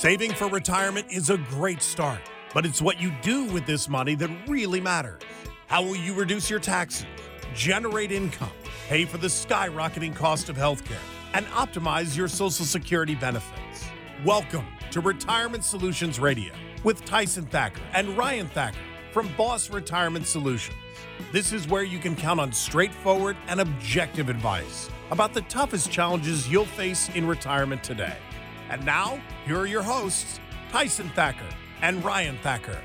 Saving for retirement is a great start, but it's what you do with this money that really matters. How will you reduce your taxes, generate income, pay for the skyrocketing cost of healthcare, and optimize your Social Security benefits? Welcome to Retirement Solutions Radio with Tyson Thacker and Ryan Thacker from Boss Retirement Solutions. This is where you can count on straightforward and objective advice about the toughest challenges you'll face in retirement today. And now, here are your hosts, Tyson Thacker and Ryan Thacker.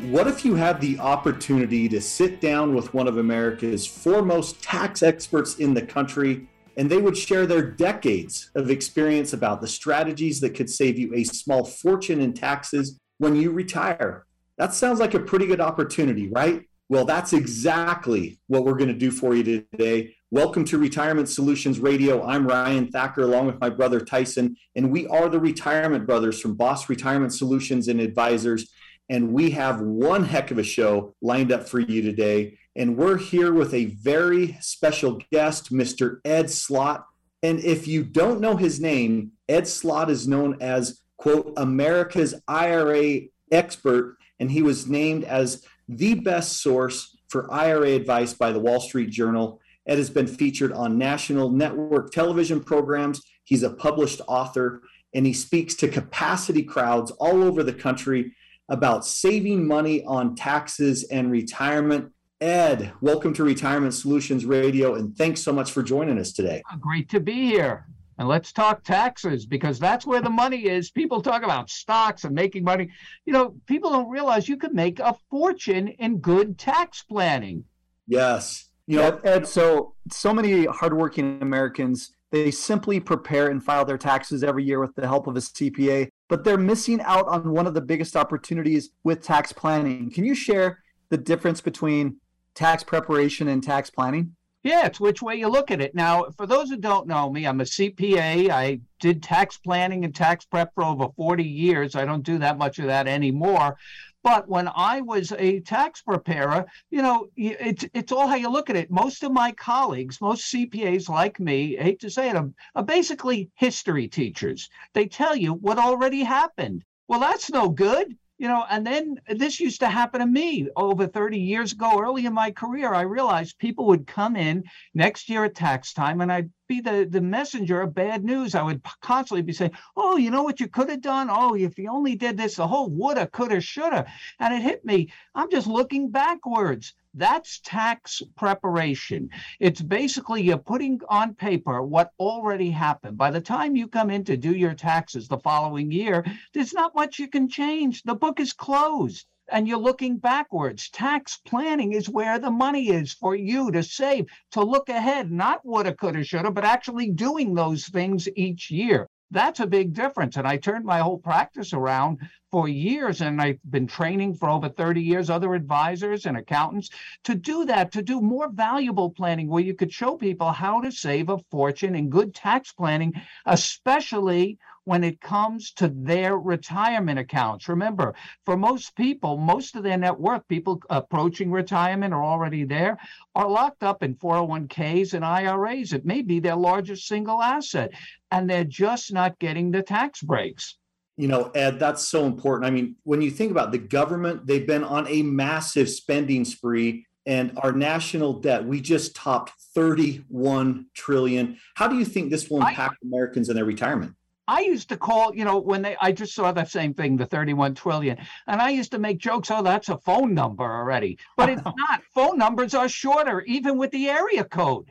What if you had the opportunity to sit down with one of America's foremost tax experts in the country and they would share their decades of experience about the strategies that could save you a small fortune in taxes when you retire? That sounds like a pretty good opportunity, right? Well, that's exactly what we're going to do for you today. Welcome to Retirement Solutions Radio. I'm Ryan Thacker along with my brother Tyson, and we are the Retirement Brothers from Boss Retirement Solutions and Advisors. And we have one heck of a show lined up for you today. And we're here with a very special guest, Mr. Ed Slott. And if you don't know his name, Ed Slott is known as, quote, America's IRA expert. And he was named as the best source for IRA advice by the Wall Street Journal. Ed has been featured on national network television programs. He's a published author and he speaks to capacity crowds all over the country about saving money on taxes and retirement. Ed, welcome to Retirement Solutions Radio and thanks so much for joining us today. Oh, great to be here. And let's talk taxes because that's where the money is. People talk about stocks and making money. You know, people don't realize you can make a fortune in good tax planning. Yes. You know, Ed, so so many hardworking Americans, they simply prepare and file their taxes every year with the help of a CPA, but they're missing out on one of the biggest opportunities with tax planning. Can you share the difference between tax preparation and tax planning? Yeah, it's which way you look at it. Now, for those who don't know me, I'm a CPA. I did tax planning and tax prep for over 40 years. I don't do that much of that anymore. But when I was a tax preparer, you know, it's it's all how you look at it. Most of my colleagues, most CPAs like me, hate to say it, are, are basically history teachers. They tell you what already happened. Well, that's no good you know and then this used to happen to me over 30 years ago early in my career. I realized people would come in next year at tax time and i'd be the, the messenger of bad news. I would constantly be saying oh you know what you could have done? Oh if you only did this the whole woulda coulda shoulda. And it hit me. I'm just looking backwards that's tax preparation. It's basically you're putting on paper what already happened. By the time you come in to do your taxes the following year, there's not much you can change. The book is closed and you're looking backwards. Tax planning is where the money is for you to save, to look ahead, not woulda, coulda, shoulda, but actually doing those things each year. That's a big difference. And I turned my whole practice around for years, and I've been training for over 30 years other advisors and accountants to do that, to do more valuable planning where you could show people how to save a fortune in good tax planning, especially when it comes to their retirement accounts. Remember, for most people, most of their net worth, people approaching retirement are already there, are locked up in 401ks and IRAs. It may be their largest single asset, and they're just not getting the tax breaks you know, Ed, that's so important. I mean, when you think about the government, they've been on a massive spending spree and our national debt, we just topped 31 trillion. How do you think this will impact I, Americans in their retirement? I used to call, you know, when they, I just saw that same thing, the 31 trillion, and I used to make jokes, oh, that's a phone number already. But it's not. Phone numbers are shorter, even with the area code.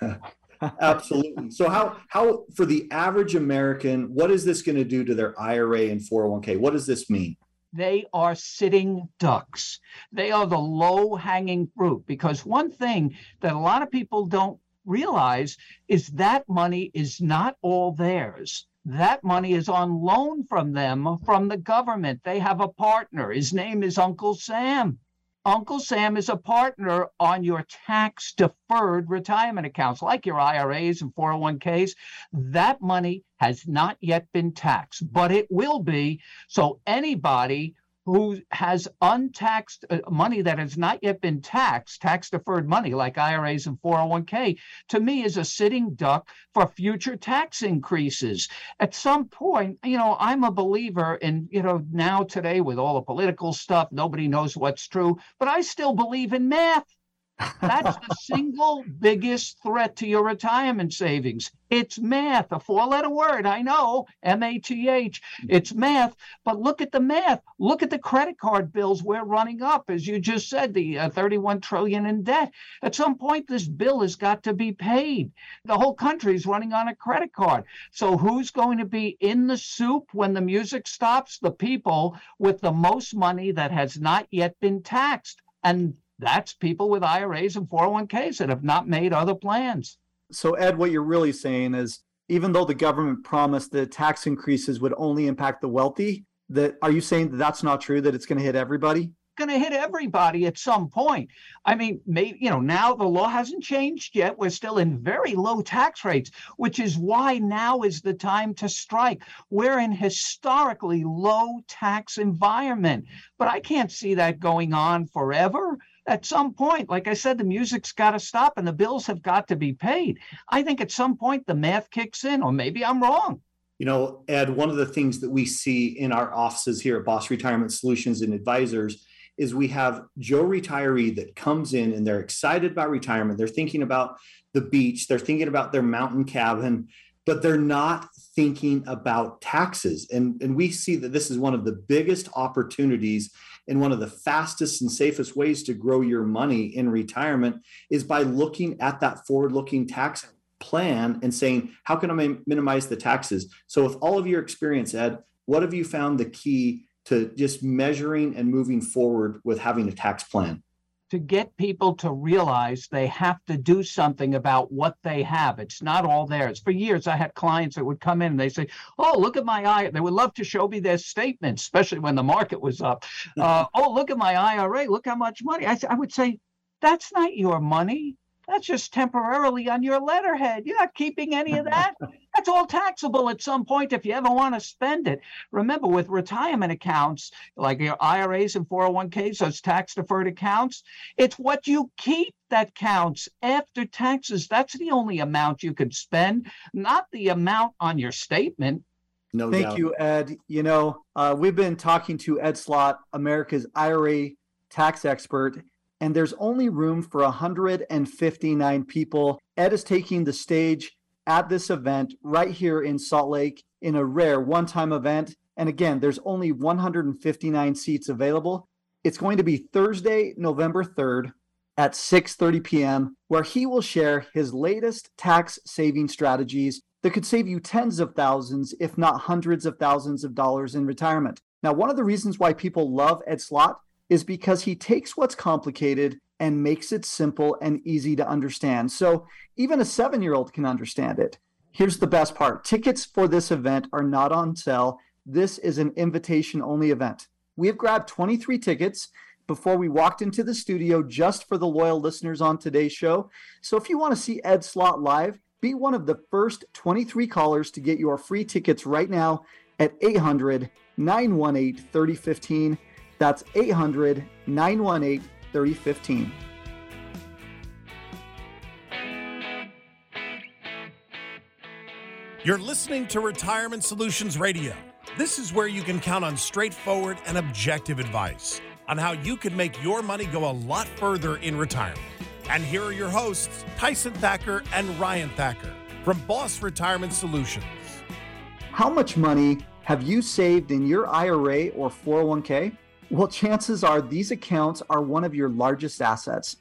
Absolutely. So how how for the average American, what is this going to do to their IRA and 401k? What does this mean? They are sitting ducks. They are the low hanging fruit because one thing that a lot of people don't realize is that money is not all theirs. That money is on loan from them from the government. They have a partner. His name is Uncle Sam. Uncle Sam is a partner on your tax deferred retirement accounts, like your IRAs and 401ks. That money has not yet been taxed, but it will be. So anybody who has untaxed uh, money that has not yet been taxed, tax deferred money like IRAs and 401k, to me is a sitting duck for future tax increases. At some point, you know, I'm a believer in, you know, now today with all the political stuff, nobody knows what's true, but I still believe in math. That's the single biggest threat to your retirement savings. It's math, a four letter word. I know, M A T H. It's math. But look at the math. Look at the credit card bills we're running up. As you just said, the uh, 31 trillion in debt. At some point, this bill has got to be paid. The whole country is running on a credit card. So who's going to be in the soup when the music stops? The people with the most money that has not yet been taxed. And that's people with IRAs and 401ks that have not made other plans. So, Ed, what you're really saying is even though the government promised that tax increases would only impact the wealthy, that are you saying that that's not true, that it's going to hit everybody? going to hit everybody at some point. I mean, maybe, you know, now the law hasn't changed yet. We're still in very low tax rates, which is why now is the time to strike. We're in historically low tax environment, but I can't see that going on forever at some point, like I said, the music's got to stop and the bills have got to be paid. I think at some point the math kicks in, or maybe I'm wrong. You know, Ed, one of the things that we see in our offices here at Boss Retirement Solutions and Advisors is we have Joe retiree that comes in and they're excited about retirement. They're thinking about the beach, they're thinking about their mountain cabin, but they're not thinking about taxes. And, and we see that this is one of the biggest opportunities and one of the fastest and safest ways to grow your money in retirement is by looking at that forward looking tax plan and saying, how can I minimize the taxes? So, with all of your experience, Ed, what have you found the key to just measuring and moving forward with having a tax plan? To get people to realize they have to do something about what they have. It's not all theirs. For years, I had clients that would come in and they say, "Oh, look at my eye." They would love to show me their statements, especially when the market was up. Uh, oh, look at my IRA. Look how much money. I, I would say, "That's not your money. That's just temporarily on your letterhead. You're not keeping any of that. That's all taxable at some point if you ever want to spend it. Remember, with retirement accounts like your IRAs and 401ks, those tax deferred accounts, it's what you keep that counts after taxes. That's the only amount you can spend, not the amount on your statement. No Thank doubt. you, Ed. You know, uh, we've been talking to Ed Slott, America's IRA tax expert and there's only room for 159 people. Ed is taking the stage at this event right here in Salt Lake in a rare one time event. And again, there's only 159 seats available. It's going to be Thursday, November 3rd at 6:30 p.m. where he will share his latest tax saving strategies that could save you tens of thousands if not hundreds of thousands of dollars in retirement. Now, one of the reasons why people love Ed Slott is because he takes what's complicated and makes it simple and easy to understand. So even a seven year old can understand it. Here's the best part tickets for this event are not on sale. This is an invitation only event. We have grabbed 23 tickets before we walked into the studio just for the loyal listeners on today's show. So if you want to see Ed Slott live, be one of the first 23 callers to get your free tickets right now at 800 918 3015. That's 800 918 3015. You're listening to Retirement Solutions Radio. This is where you can count on straightforward and objective advice on how you can make your money go a lot further in retirement. And here are your hosts, Tyson Thacker and Ryan Thacker from Boss Retirement Solutions. How much money have you saved in your IRA or 401k? Well, chances are these accounts are one of your largest assets,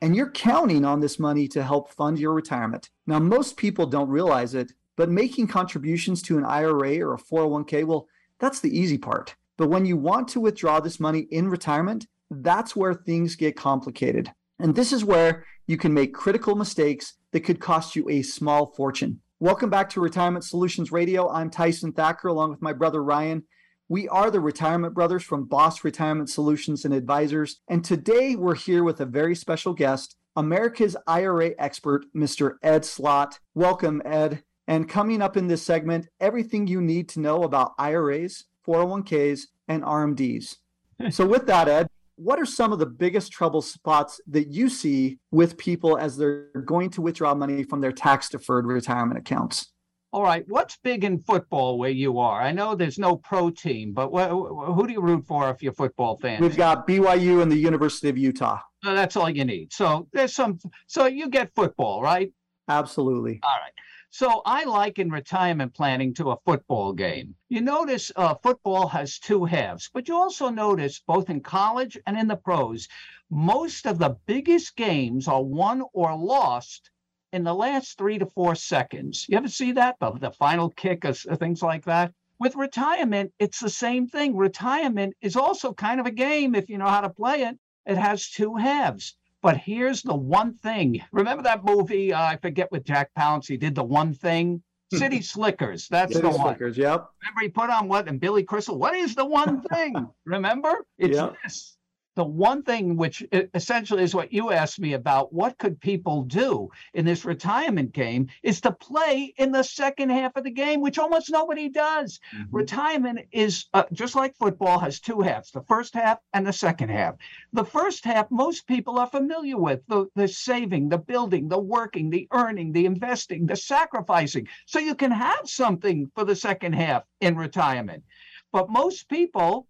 and you're counting on this money to help fund your retirement. Now, most people don't realize it, but making contributions to an IRA or a 401k, well, that's the easy part. But when you want to withdraw this money in retirement, that's where things get complicated. And this is where you can make critical mistakes that could cost you a small fortune. Welcome back to Retirement Solutions Radio. I'm Tyson Thacker along with my brother Ryan. We are the Retirement Brothers from Boss Retirement Solutions and Advisors. And today we're here with a very special guest, America's IRA expert, Mr. Ed Slott. Welcome, Ed. And coming up in this segment, everything you need to know about IRAs, 401ks, and RMDs. so, with that, Ed, what are some of the biggest trouble spots that you see with people as they're going to withdraw money from their tax deferred retirement accounts? All right, what's big in football where you are? I know there's no pro team, but wh- who do you root for if you're a football fan? We've got BYU and the University of Utah. that's all you need. So there's some. So you get football, right? Absolutely. All right. So I liken retirement planning to a football game. You notice uh, football has two halves, but you also notice both in college and in the pros, most of the biggest games are won or lost in the last three to four seconds. You ever see that? The, the final kick or things like that? With retirement, it's the same thing. Retirement is also kind of a game if you know how to play it. It has two halves. But here's the one thing. Remember that movie? Uh, I forget with Jack Palance. He did the one thing. City Slickers. That's City the one. Slickers. Yep. Remember he put on what? And Billy Crystal. What is the one thing? Remember? It's Yep. this. The one thing which essentially is what you asked me about. What could people do in this retirement game? Is to play in the second half of the game, which almost nobody does. Retirement is uh, just like football has two halves the first half and the second half. The first half, most people are familiar with the, the saving, the building, the working, the earning, the investing, the sacrificing. So you can have something for the second half in retirement. But most people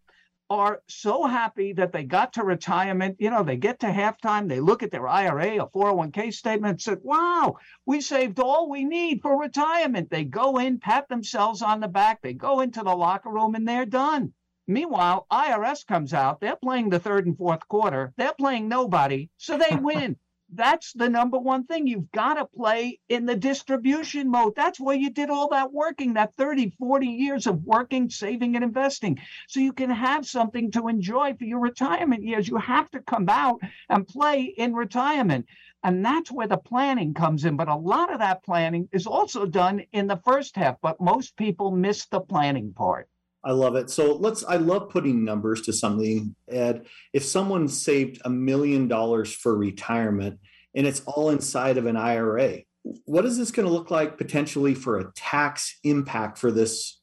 are so happy that they got to retirement. You know, they get to halftime, they look at their IRA, a 401k statement, and said, wow, we saved all we need for retirement. They go in, pat themselves on the back, they go into the locker room, and they're done. Meanwhile, IRS comes out, they're playing the third and fourth quarter, they're playing nobody, so they win. That's the number one thing. You've got to play in the distribution mode. That's why you did all that working, that 30, 40 years of working, saving, and investing. So you can have something to enjoy for your retirement years. You have to come out and play in retirement. And that's where the planning comes in. But a lot of that planning is also done in the first half, but most people miss the planning part. I love it. So let's, I love putting numbers to something, Ed. If someone saved a million dollars for retirement and it's all inside of an IRA, what is this going to look like potentially for a tax impact for this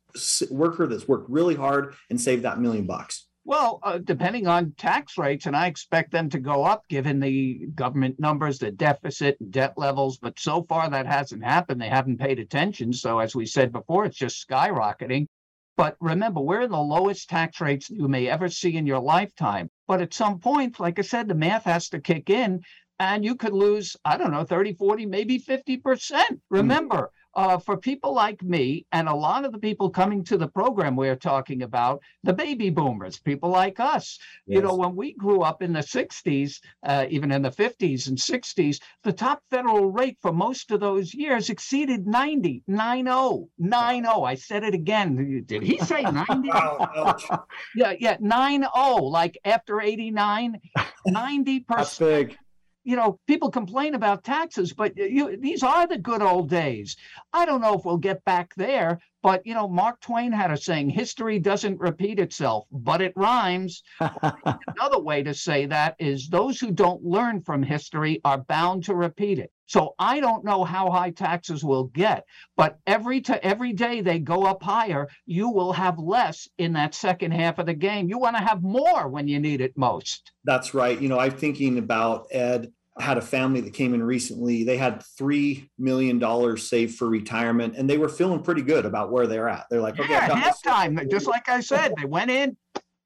worker that's worked really hard and saved that million bucks? Well, uh, depending on tax rates, and I expect them to go up given the government numbers, the deficit, debt levels. But so far, that hasn't happened. They haven't paid attention. So, as we said before, it's just skyrocketing. But remember, we're in the lowest tax rates you may ever see in your lifetime. But at some point, like I said, the math has to kick in and you could lose, I don't know, 30, 40, maybe 50%. Hmm. Remember, uh, for people like me and a lot of the people coming to the program we're talking about, the baby boomers, people like us, you know, when we grew up in the 60s, uh, even in the 50s and 60s, the top federal rate for most of those years exceeded 90, 90, 90. I said it again. Did he say 90? Yeah, yeah, 90, like after 89, 90%. That's big. You know, people complain about taxes, but you, these are the good old days. I don't know if we'll get back there, but you know, Mark Twain had a saying: "History doesn't repeat itself, but it rhymes." Another way to say that is those who don't learn from history are bound to repeat it. So I don't know how high taxes will get, but every to every day they go up higher, you will have less in that second half of the game. You want to have more when you need it most. That's right. You know, I'm thinking about Ed. I had a family that came in recently. They had $3 million saved for retirement and they were feeling pretty good about where they're at. They're like, okay, Yeah, got halftime, just like I said, they went in,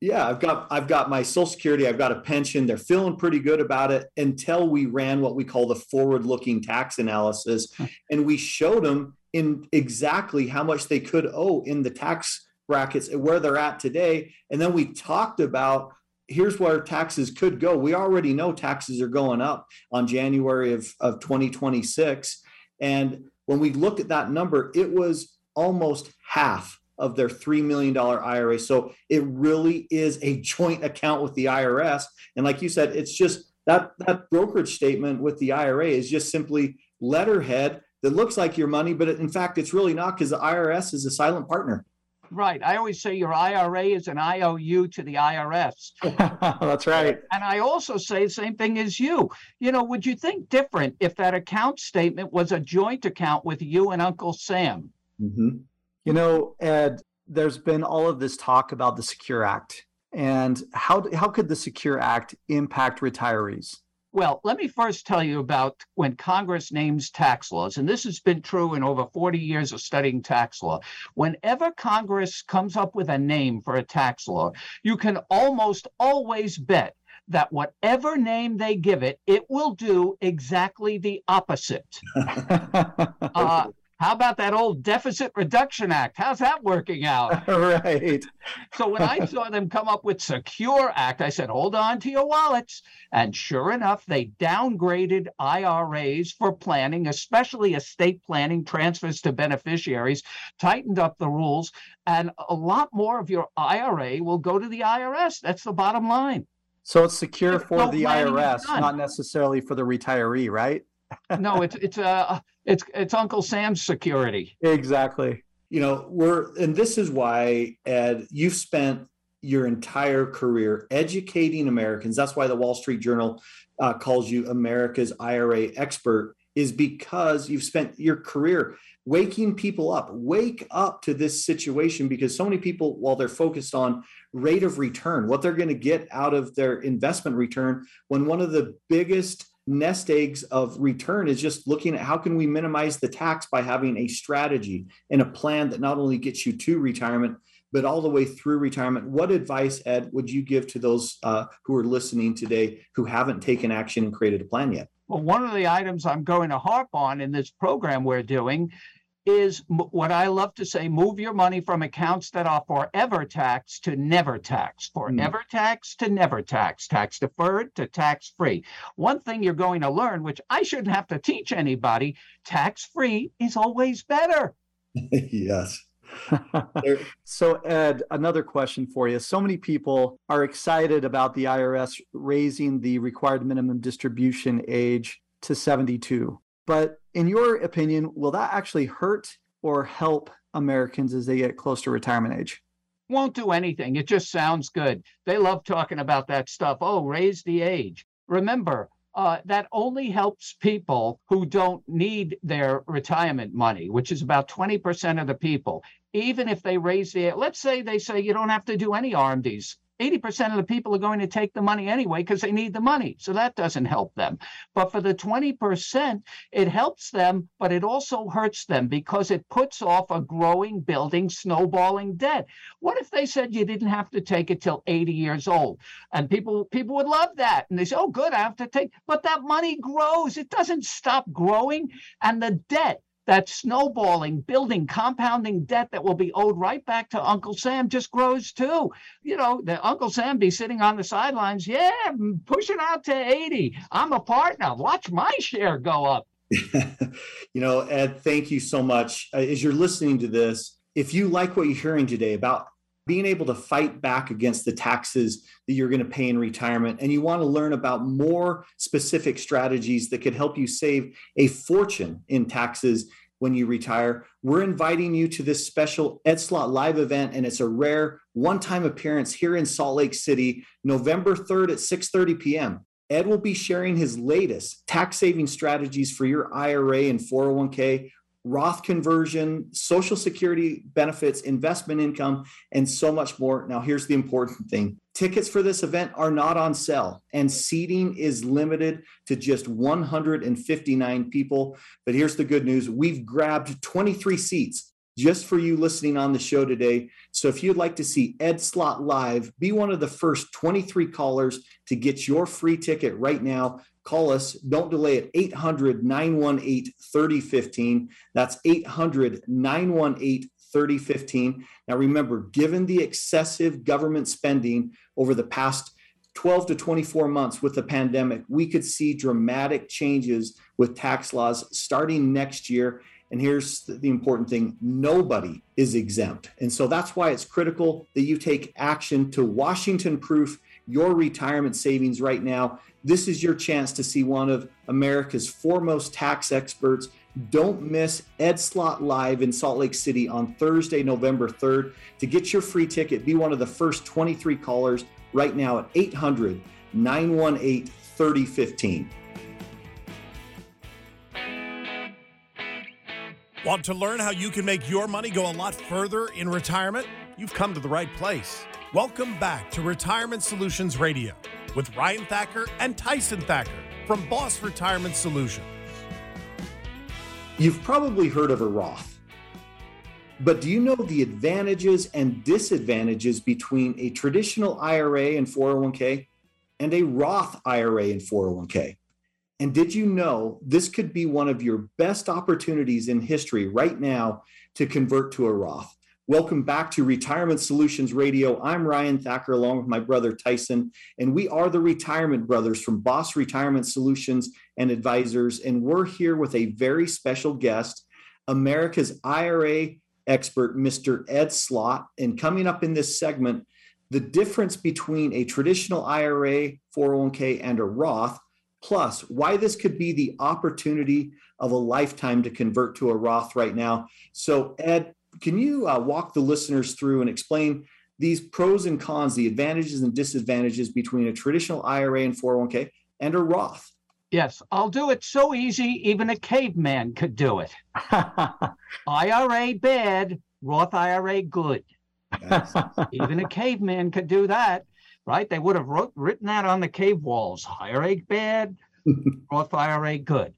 yeah i've got i've got my social security i've got a pension they're feeling pretty good about it until we ran what we call the forward looking tax analysis and we showed them in exactly how much they could owe in the tax brackets and where they're at today and then we talked about here's where taxes could go we already know taxes are going up on january of, of 2026 and when we look at that number it was almost half of their $3 million IRA. So it really is a joint account with the IRS. And like you said, it's just that, that brokerage statement with the IRA is just simply letterhead that looks like your money, but in fact, it's really not because the IRS is a silent partner. Right. I always say your IRA is an IOU to the IRS. That's right. And I also say the same thing as you. You know, would you think different if that account statement was a joint account with you and Uncle Sam? Mhm. You know, Ed, there's been all of this talk about the Secure Act. And how, how could the Secure Act impact retirees? Well, let me first tell you about when Congress names tax laws, and this has been true in over 40 years of studying tax law. Whenever Congress comes up with a name for a tax law, you can almost always bet that whatever name they give it, it will do exactly the opposite. uh, how about that old Deficit Reduction Act? How's that working out? right. So when I saw them come up with Secure Act, I said, hold on to your wallets. And sure enough, they downgraded IRAs for planning, especially estate planning, transfers to beneficiaries, tightened up the rules, and a lot more of your IRA will go to the IRS. That's the bottom line. So it's secure for no the IRS, not necessarily for the retiree, right? No, it's it's uh it's it's Uncle Sam's security. Exactly. You know, we're and this is why Ed, you've spent your entire career educating Americans. That's why the Wall Street Journal uh, calls you America's IRA expert, is because you've spent your career waking people up. Wake up to this situation because so many people, while they're focused on rate of return, what they're going to get out of their investment return, when one of the biggest nest eggs of return is just looking at how can we minimize the tax by having a strategy and a plan that not only gets you to retirement but all the way through retirement. What advice ed would you give to those uh, who are listening today who haven't taken action and created a plan yet? Well one of the items i'm going to harp on in this program we're doing is what I love to say move your money from accounts that are forever taxed to never taxed, hmm. forever mm. tax to never taxed, tax deferred to tax free. One thing you're going to learn, which I shouldn't have to teach anybody tax free is always better. yes. so, Ed, another question for you. So many people are excited about the IRS raising the required minimum distribution age to 72. But in your opinion, will that actually hurt or help Americans as they get close to retirement age? Won't do anything. It just sounds good. They love talking about that stuff. Oh, raise the age. Remember, uh, that only helps people who don't need their retirement money, which is about 20% of the people. Even if they raise the, let's say they say you don't have to do any RMDs 80% of the people are going to take the money anyway because they need the money. So that doesn't help them. But for the 20%, it helps them, but it also hurts them because it puts off a growing, building, snowballing debt. What if they said you didn't have to take it till 80 years old? And people people would love that. And they say, oh, good, I have to take. But that money grows. It doesn't stop growing. And the debt that snowballing, building, compounding debt that will be owed right back to Uncle Sam just grows too. You know, the Uncle Sam be sitting on the sidelines, yeah, pushing out to 80. I'm a partner. Watch my share go up. you know, Ed, thank you so much. Uh, as you're listening to this, if you like what you're hearing today about being able to fight back against the taxes that you're going to pay in retirement, and you want to learn about more specific strategies that could help you save a fortune in taxes when you retire, we're inviting you to this special Ed Slott live event, and it's a rare one-time appearance here in Salt Lake City, November 3rd at 6:30 p.m. Ed will be sharing his latest tax saving strategies for your IRA and 401k Roth conversion, Social Security benefits, investment income, and so much more. Now, here's the important thing tickets for this event are not on sale, and seating is limited to just 159 people. But here's the good news we've grabbed 23 seats just for you listening on the show today. So if you'd like to see Ed Slott live, be one of the first 23 callers to get your free ticket right now Call us. Don't delay it. 800 918 3015. That's 800 918 3015. Now, remember, given the excessive government spending over the past 12 to 24 months with the pandemic, we could see dramatic changes with tax laws starting next year. And here's the important thing nobody is exempt. And so that's why it's critical that you take action to Washington proof your retirement savings right now this is your chance to see one of America's foremost tax experts. Don't miss Ed Slott Live in Salt Lake City on Thursday, November 3rd. To get your free ticket, be one of the first 23 callers right now at 800 918 3015. Want to learn how you can make your money go a lot further in retirement? You've come to the right place. Welcome back to Retirement Solutions Radio with Ryan Thacker and Tyson Thacker from Boss Retirement Solutions. You've probably heard of a Roth, but do you know the advantages and disadvantages between a traditional IRA and 401k and a Roth IRA and 401k? And did you know this could be one of your best opportunities in history right now to convert to a Roth? Welcome back to Retirement Solutions Radio. I'm Ryan Thacker along with my brother Tyson, and we are the Retirement Brothers from Boss Retirement Solutions and Advisors. And we're here with a very special guest, America's IRA expert, Mr. Ed Slott. And coming up in this segment, the difference between a traditional IRA, 401k, and a Roth, plus why this could be the opportunity of a lifetime to convert to a Roth right now. So, Ed, can you uh, walk the listeners through and explain these pros and cons, the advantages and disadvantages between a traditional IRA and 401k and a Roth? Yes, I'll do it so easy, even a caveman could do it. IRA bad, Roth IRA good. even a caveman could do that, right? They would have wrote, written that on the cave walls IRA bad, Roth IRA good.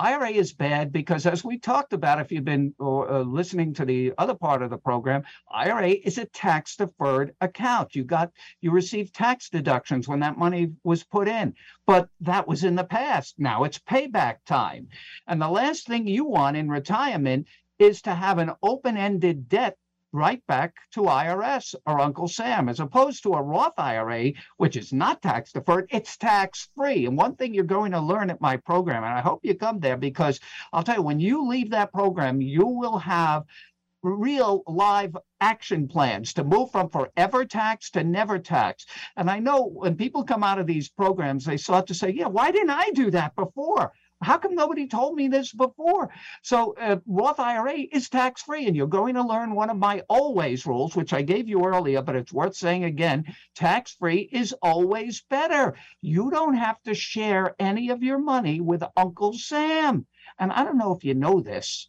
IRA is bad because, as we talked about, if you've been uh, listening to the other part of the program, IRA is a tax deferred account. You got you received tax deductions when that money was put in, but that was in the past. Now it's payback time, and the last thing you want in retirement is to have an open ended debt right back to IRS or Uncle Sam, as opposed to a Roth IRA, which is not tax deferred, it's tax free. And one thing you're going to learn at my program, and I hope you come there because I'll tell you, when you leave that program, you will have real live action plans to move from forever tax to never tax. And I know when people come out of these programs, they start to say, yeah, why didn't I do that before? How come nobody told me this before? So uh, Roth IRA is tax free, and you're going to learn one of my always rules, which I gave you earlier, but it's worth saying again. Tax free is always better. You don't have to share any of your money with Uncle Sam. And I don't know if you know this.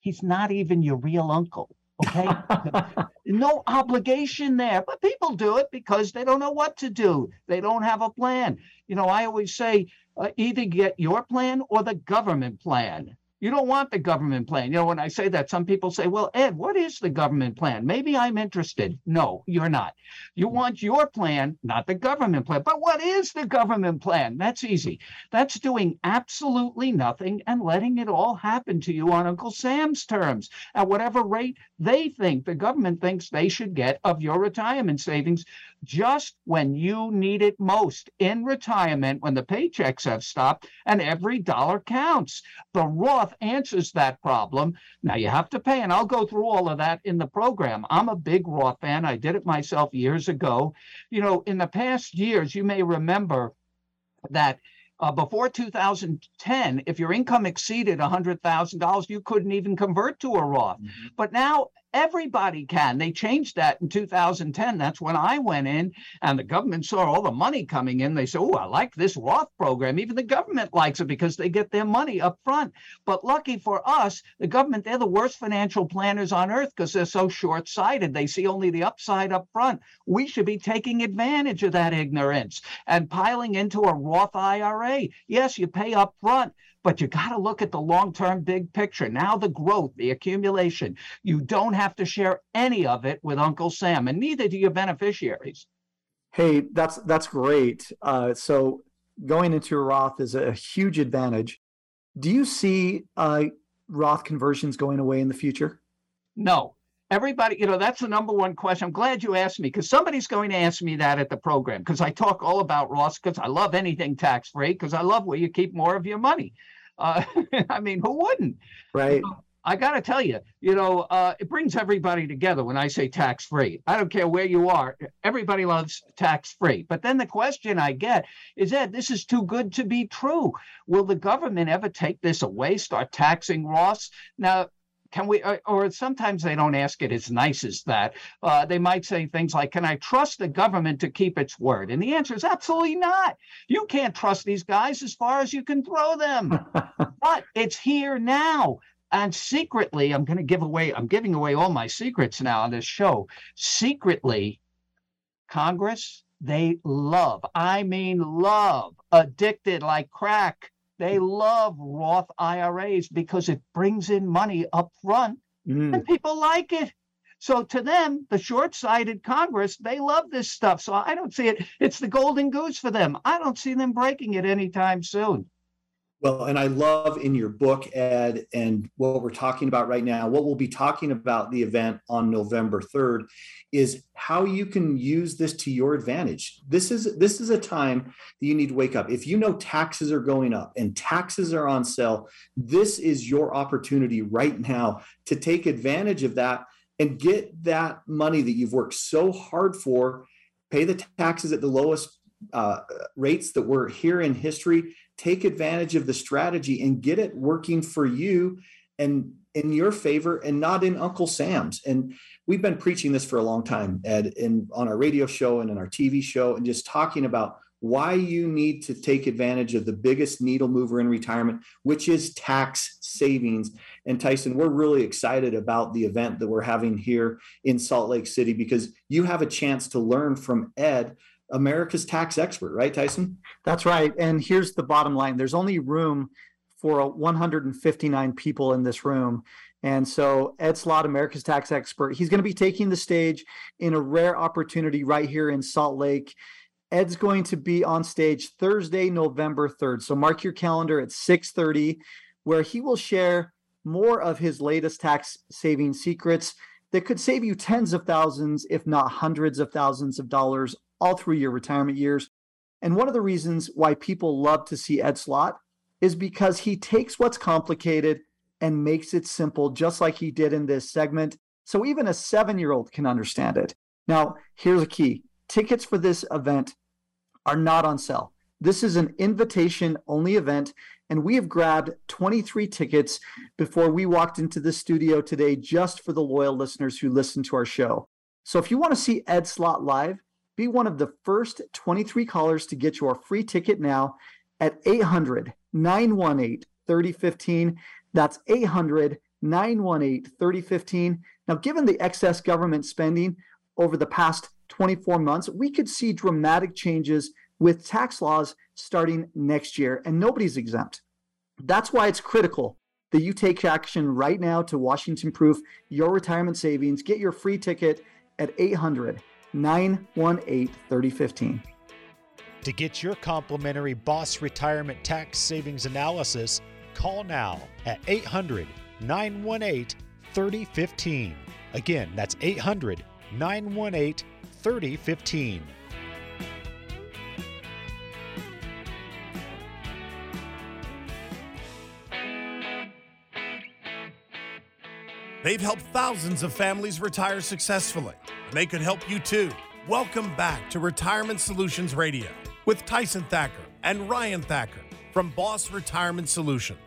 He's not even your real uncle. Okay. no obligation there. But people do it because they don't know what to do. They don't have a plan. You know, I always say uh, either get your plan or the government plan. You don't want the government plan. You know, when I say that, some people say, well, Ed, what is the government plan? Maybe I'm interested. No, you're not. You hmm. want your plan, not the government plan. But what is the government plan? That's easy. That's doing absolutely nothing and letting it all happen to you on Uncle Sam's terms at whatever rate they think the government thinks they should get of your retirement savings just when you need it most in retirement when the paychecks have stopped and every dollar counts. The Roth answers that problem. Now you have to pay, and I'll go through all of that in the program. I'm a big Roth fan. I did it myself years ago. You know, in the past years, you may remember that uh, before 2010, if your income exceeded $100,000, you couldn't even convert to a Roth. Mm-hmm. But now Everybody can. They changed that in 2010. That's when I went in and the government saw all the money coming in. They said, Oh, I like this Roth program. Even the government likes it because they get their money up front. But lucky for us, the government, they're the worst financial planners on earth because they're so short sighted. They see only the upside up front. We should be taking advantage of that ignorance and piling into a Roth IRA. Yes, you pay up front, but you got to look at the long term big picture. Now, the growth, the accumulation, you don't have to share any of it with Uncle Sam, and neither do your beneficiaries. Hey, that's that's great. Uh, so going into a Roth is a huge advantage. Do you see uh, Roth conversions going away in the future? No. Everybody, you know, that's the number one question. I'm glad you asked me because somebody's going to ask me that at the program because I talk all about Roth because I love anything tax free because I love where you keep more of your money. Uh, I mean, who wouldn't? Right. I got to tell you, you know, uh, it brings everybody together when I say tax free. I don't care where you are, everybody loves tax free. But then the question I get is Ed, this is too good to be true. Will the government ever take this away, start taxing Roths? Now, can we uh, or sometimes they don't ask it as nice as that. Uh, they might say things like can i trust the government to keep its word? And the answer is absolutely not. You can't trust these guys as far as you can throw them. But it's here now. And secretly i'm going to give away i'm giving away all my secrets now on this show. Secretly Congress, they love, I mean, love, addicted like crack. They love Roth IRAs because it brings in money up front mm. and people like it. So to them, the short-sighted Congress, they love this stuff. So I don't see it. It's the golden goose for them. I don't see them breaking it anytime soon. Well, and I love in your book, Ed, and what we're talking about right now, what we'll be talking about the event on November 3rd is how you can use this to your advantage. This is this is a time that you need to wake up. If you know taxes are going up and taxes are on sale, this is your opportunity right now to take advantage of that and get that money that you've worked so hard for, pay the taxes at the lowest uh, rates that were here in history take advantage of the strategy and get it working for you and in your favor and not in Uncle Sam's. And we've been preaching this for a long time, Ed, in on our radio show and in our TV show, and just talking about why you need to take advantage of the biggest needle mover in retirement, which is tax savings. And Tyson, we're really excited about the event that we're having here in Salt Lake City because you have a chance to learn from Ed America's tax expert, right, Tyson? That's right. And here's the bottom line there's only room for 159 people in this room. And so Ed Slott, America's tax expert, he's going to be taking the stage in a rare opportunity right here in Salt Lake. Ed's going to be on stage Thursday, November 3rd. So mark your calendar at 6:30 where he will share more of his latest tax saving secrets that could save you tens of thousands if not hundreds of thousands of dollars all through your retirement years. And one of the reasons why people love to see Ed Slott is because he takes what's complicated and makes it simple, just like he did in this segment. So even a seven year old can understand it. Now, here's a key tickets for this event are not on sale. This is an invitation only event, and we have grabbed 23 tickets before we walked into the studio today just for the loyal listeners who listen to our show. So if you want to see Ed Slott live, be one of the first 23 callers to get your free ticket now at 800 918 3015. That's 800 918 3015. Now, given the excess government spending over the past 24 months, we could see dramatic changes with tax laws starting next year, and nobody's exempt. That's why it's critical that you take action right now to Washington proof your retirement savings. Get your free ticket at 800 918 3015. To get your complimentary Boss Retirement Tax Savings Analysis, call now at 800 918 3015. Again, that's 800 918 3015. They've helped thousands of families retire successfully and they could help you too. Welcome back to Retirement Solutions Radio with Tyson Thacker and Ryan Thacker from Boss Retirement Solutions.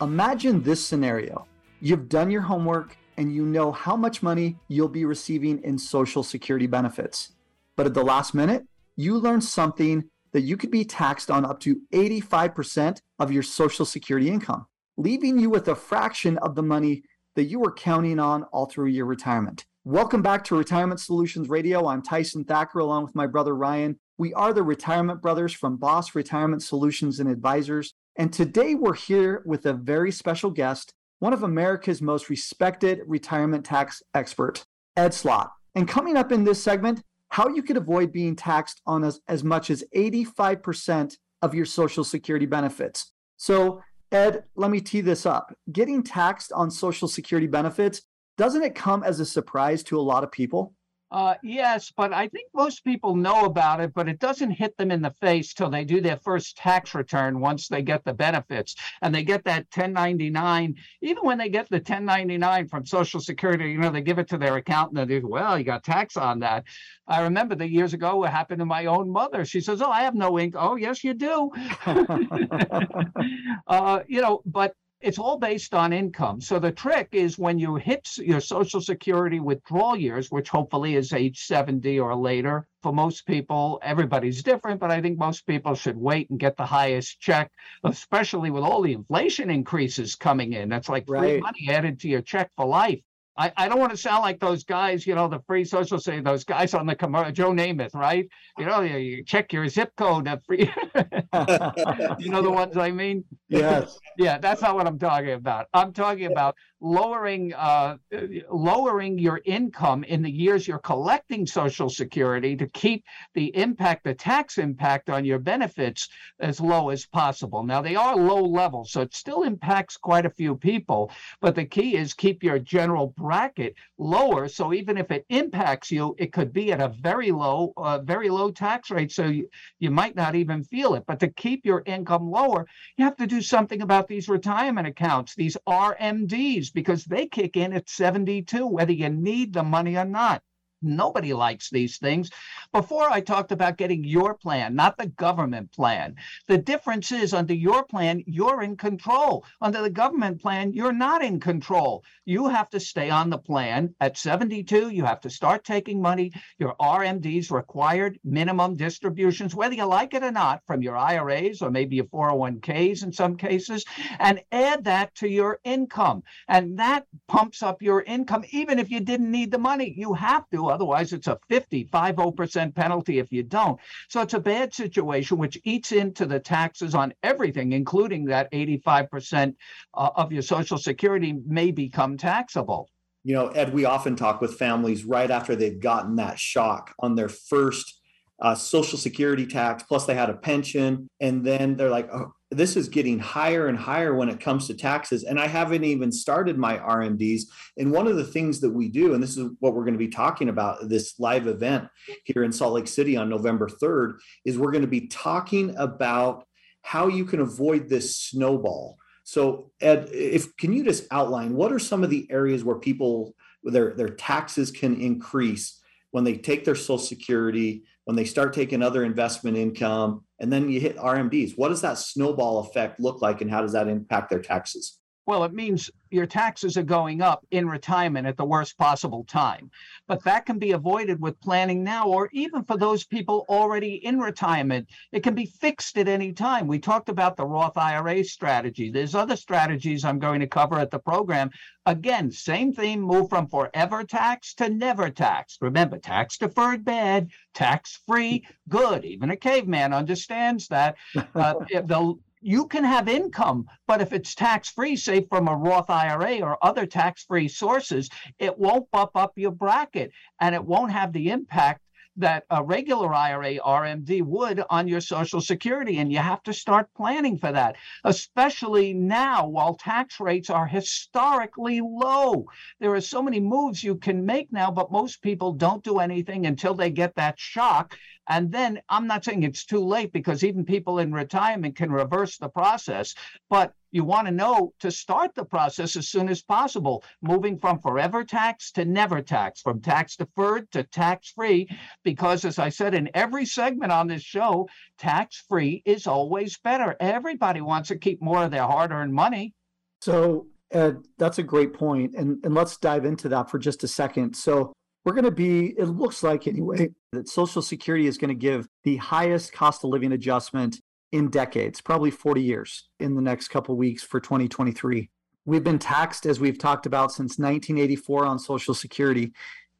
Imagine this scenario you've done your homework and you know how much money you'll be receiving in Social Security benefits. But at the last minute, you learn something that you could be taxed on up to 85% of your Social Security income, leaving you with a fraction of the money that you were counting on all through your retirement. Welcome back to Retirement Solutions Radio. I'm Tyson Thacker along with my brother Ryan. We are the Retirement Brothers from Boss Retirement Solutions and Advisors. And today we're here with a very special guest, one of America's most respected retirement tax expert, Ed Slott. And coming up in this segment, how you could avoid being taxed on as, as much as 85% of your Social Security benefits. So, Ed, let me tee this up. Getting taxed on Social Security benefits doesn't it come as a surprise to a lot of people? Uh, yes, but I think most people know about it, but it doesn't hit them in the face till they do their first tax return once they get the benefits and they get that 1099. Even when they get the 1099 from Social Security, you know, they give it to their accountant and they go, well, you got tax on that. I remember the years ago what happened to my own mother. She says, oh, I have no ink. Oh, yes, you do. uh, you know, but it's all based on income. So the trick is when you hit your Social Security withdrawal years, which hopefully is age 70 or later. For most people, everybody's different, but I think most people should wait and get the highest check, especially with all the inflation increases coming in. That's like free right. money added to your check for life. I, I don't want to sound like those guys, you know, the free social say those guys on the commercial, Joe Namath, right? You know, you, you check your zip code. Free, you know the ones I mean? Yes. yeah, that's not what I'm talking about. I'm talking about lowering uh, lowering your income in the years you're collecting Social Security to keep the impact, the tax impact on your benefits as low as possible. Now they are low levels, so it still impacts quite a few people. But the key is keep your general bracket lower. So even if it impacts you, it could be at a very low, uh, very low tax rate. So you, you might not even feel it. But to keep your income lower, you have to do something about these retirement accounts, these RMDs, because they kick in at 72, whether you need the money or not. Nobody likes these things. Before I talked about getting your plan, not the government plan. The difference is under your plan, you're in control. Under the government plan, you're not in control. You have to stay on the plan. At 72, you have to start taking money, your RMDs, required minimum distributions, whether you like it or not, from your IRAs or maybe your 401ks in some cases, and add that to your income. And that pumps up your income, even if you didn't need the money. You have to Otherwise, it's a 50, 50% penalty if you don't. So it's a bad situation, which eats into the taxes on everything, including that 85% uh, of your Social Security may become taxable. You know, Ed, we often talk with families right after they've gotten that shock on their first uh, Social Security tax, plus they had a pension, and then they're like, oh, this is getting higher and higher when it comes to taxes. And I haven't even started my RMDs. And one of the things that we do, and this is what we're going to be talking about this live event here in Salt Lake City on November 3rd, is we're going to be talking about how you can avoid this snowball. So Ed, if can you just outline what are some of the areas where people their their taxes can increase when they take their social security when they start taking other investment income, and then you hit RMDs. What does that snowball effect look like, and how does that impact their taxes? Well, it means your taxes are going up in retirement at the worst possible time. But that can be avoided with planning now, or even for those people already in retirement, it can be fixed at any time. We talked about the Roth IRA strategy. There's other strategies I'm going to cover at the program. Again, same theme move from forever tax to never tax. Remember, tax deferred bad, tax free good. Even a caveman understands that. Uh, the you can have income, but if it's tax free, say from a Roth IRA or other tax free sources, it won't bump up your bracket and it won't have the impact that a regular IRA RMD would on your Social Security. And you have to start planning for that, especially now while tax rates are historically low. There are so many moves you can make now, but most people don't do anything until they get that shock. And then I'm not saying it's too late because even people in retirement can reverse the process, but you want to know to start the process as soon as possible, moving from forever tax to never tax, from tax deferred to tax free. Because, as I said in every segment on this show, tax free is always better. Everybody wants to keep more of their hard earned money. So, Ed, that's a great point. And, and let's dive into that for just a second. So, we're going to be, it looks like anyway, that Social Security is going to give the highest cost of living adjustment in decades, probably 40 years in the next couple weeks for 2023. We've been taxed, as we've talked about, since 1984 on Social Security.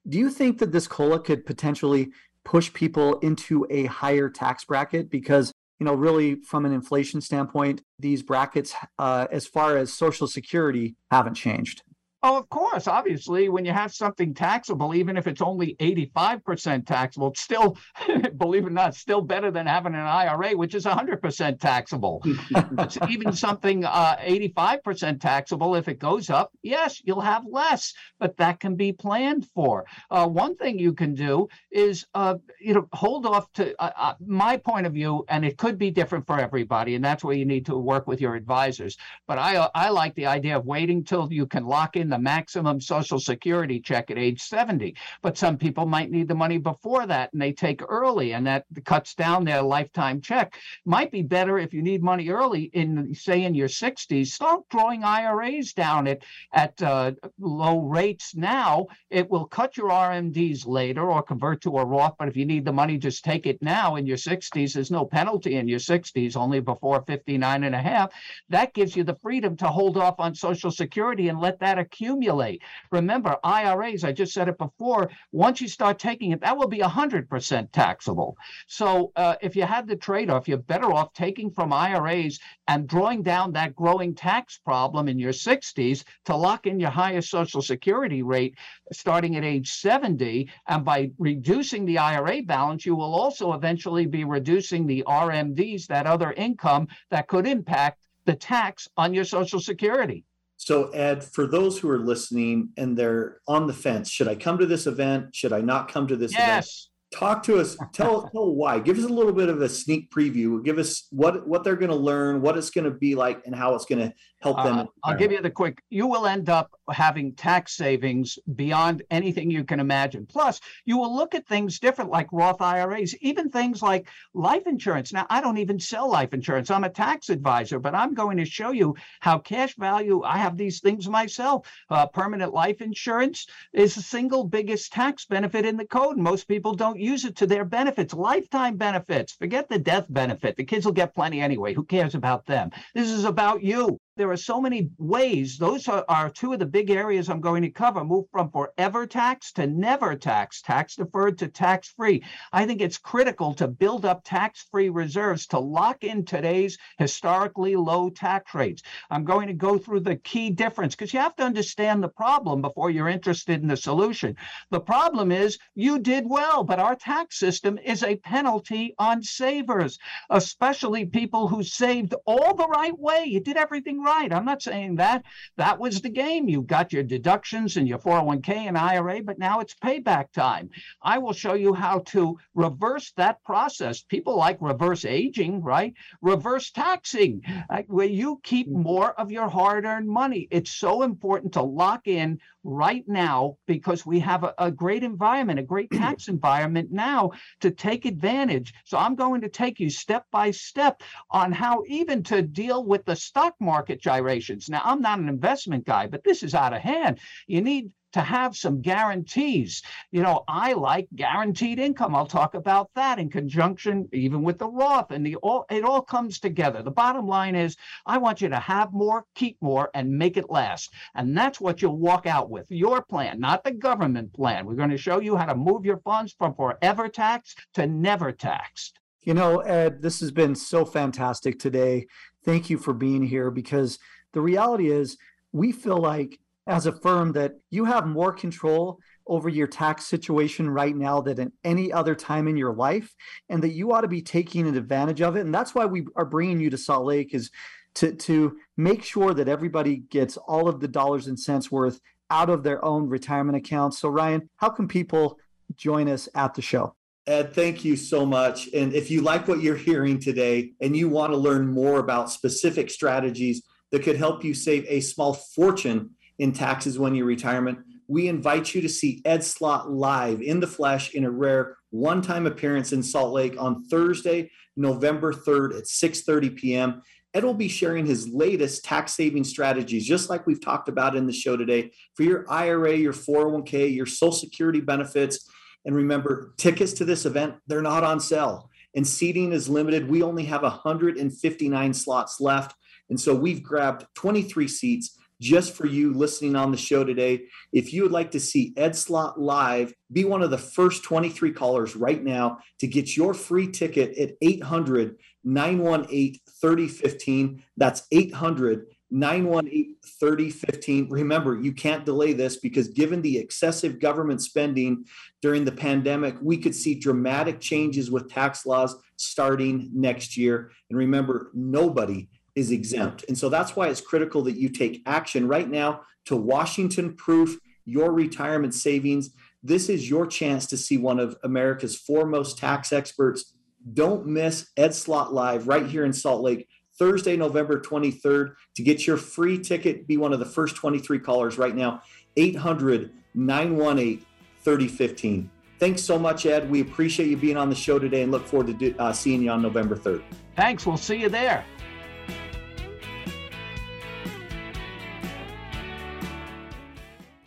Do you think that this COLA could potentially push people into a higher tax bracket? Because, you know, really from an inflation standpoint, these brackets, uh, as far as Social Security, haven't changed. Oh, of course. Obviously, when you have something taxable, even if it's only 85% taxable, it's still, believe it or not, still better than having an IRA, which is 100% taxable. it's even something uh, 85% taxable, if it goes up, yes, you'll have less, but that can be planned for. Uh, one thing you can do is, uh, you know, hold off to uh, uh, my point of view, and it could be different for everybody, and that's where you need to work with your advisors. But I, uh, I like the idea of waiting till you can lock in the maximum Social Security check at age 70. But some people might need the money before that and they take early, and that cuts down their lifetime check. Might be better if you need money early in, say, in your 60s. Start drawing IRAs down at, at uh, low rates now. It will cut your RMDs later or convert to a Roth. But if you need the money, just take it now in your 60s. There's no penalty in your 60s, only before 59 and a half. That gives you the freedom to hold off on Social Security and let that accumulate accumulate. Remember, IRAs, I just said it before, once you start taking it, that will be 100% taxable. So uh, if you had the trade off, you're better off taking from IRAs and drawing down that growing tax problem in your 60s to lock in your highest Social Security rate starting at age 70. And by reducing the IRA balance, you will also eventually be reducing the RMDs, that other income that could impact the tax on your Social Security. So, Ed, for those who are listening and they're on the fence, should I come to this event? Should I not come to this yes. event? talk to us tell tell why give us a little bit of a sneak preview give us what what they're going to learn what it's going to be like and how it's going to help them uh, i'll give you the quick you will end up having tax savings beyond anything you can imagine plus you will look at things different like roth iras even things like life insurance now i don't even sell life insurance i'm a tax advisor but i'm going to show you how cash value i have these things myself uh, permanent life insurance is the single biggest tax benefit in the code most people don't use it to their benefits, lifetime benefits. Forget the death benefit. The kids will get plenty anyway. Who cares about them? This is about you there are so many ways. Those are, are, two of the big areas I'm going to cover. Move from forever tax to never tax, tax deferred to tax free. I think it's critical to build up tax free reserves to lock in today's historically low tax rates. I'm going to go through the key difference because you have to understand the problem before you're interested in the solution. The problem is you did well, but our tax system is a penalty on savers, especially people who saved all the right way. You did everything right. I'm not saying that. That was the game. You got your deductions and your 401k and IRA, but now it's payback time. I will show you how to reverse that process. People like reverse aging, right? Reverse taxing, where you keep mm. more of your hard earned money. It's so important to lock in right now because we have a, a great environment, a great tax environment now to take advantage. So I'm going to take you step by step on how even to deal with the stock market gyrations. Now, I'm not an investment guy, but this is out of hand. You need to have some guarantees. You know, I like guaranteed income. I'll talk about that in conjunction even with the Roth and the all it all comes together. The bottom line is I want you to have more, keep more and make it last. And that's what you'll walk out with. Your plan, not the government plan. We're going to show you how to move your funds from forever taxed to never taxed. You know, Ed, this has been so fantastic today. Thank you for being here because the reality is we feel like as a firm that you have more control over your tax situation right now than at any other time in your life and that you ought to be taking advantage of it. And that's why we are bringing you to salt lake is to to make sure that everybody gets all of the dollars and cents worth out of their own retirement accounts so ryan how can people join us at the show? Ed, thank you so much. And if you like what you're hearing today and you want to learn more about specific strategies that could help you save a small fortune in taxes when you retirement, we invite you to see Ed Slott live in the flesh in a rare one-time appearance in Salt Lake on Thursday, November 3rd at 6:30 p.m. Ed will be sharing his latest tax saving strategies, just like we've talked about in the show today, for your IRA, your 401k, your Social Security benefits. And remember, tickets to this event, they're not on sale. And seating is limited. We only have 159 slots left. And so we've grabbed 23 seats just for you listening on the show today. If you would like to see Ed Slott live, be one of the first 23 callers right now to get your free ticket at 800 918 3015. That's 800 918 3015. Remember, you can't delay this because given the excessive government spending during the pandemic, we could see dramatic changes with tax laws starting next year. And remember, nobody is exempt. And so that's why it's critical that you take action right now to Washington proof your retirement savings. This is your chance to see one of America's foremost tax experts. Don't miss Ed Slott Live right here in Salt Lake, Thursday, November 23rd. To get your free ticket, be one of the first 23 callers right now, 800 918 3015. Thanks so much, Ed. We appreciate you being on the show today and look forward to do, uh, seeing you on November 3rd. Thanks. We'll see you there.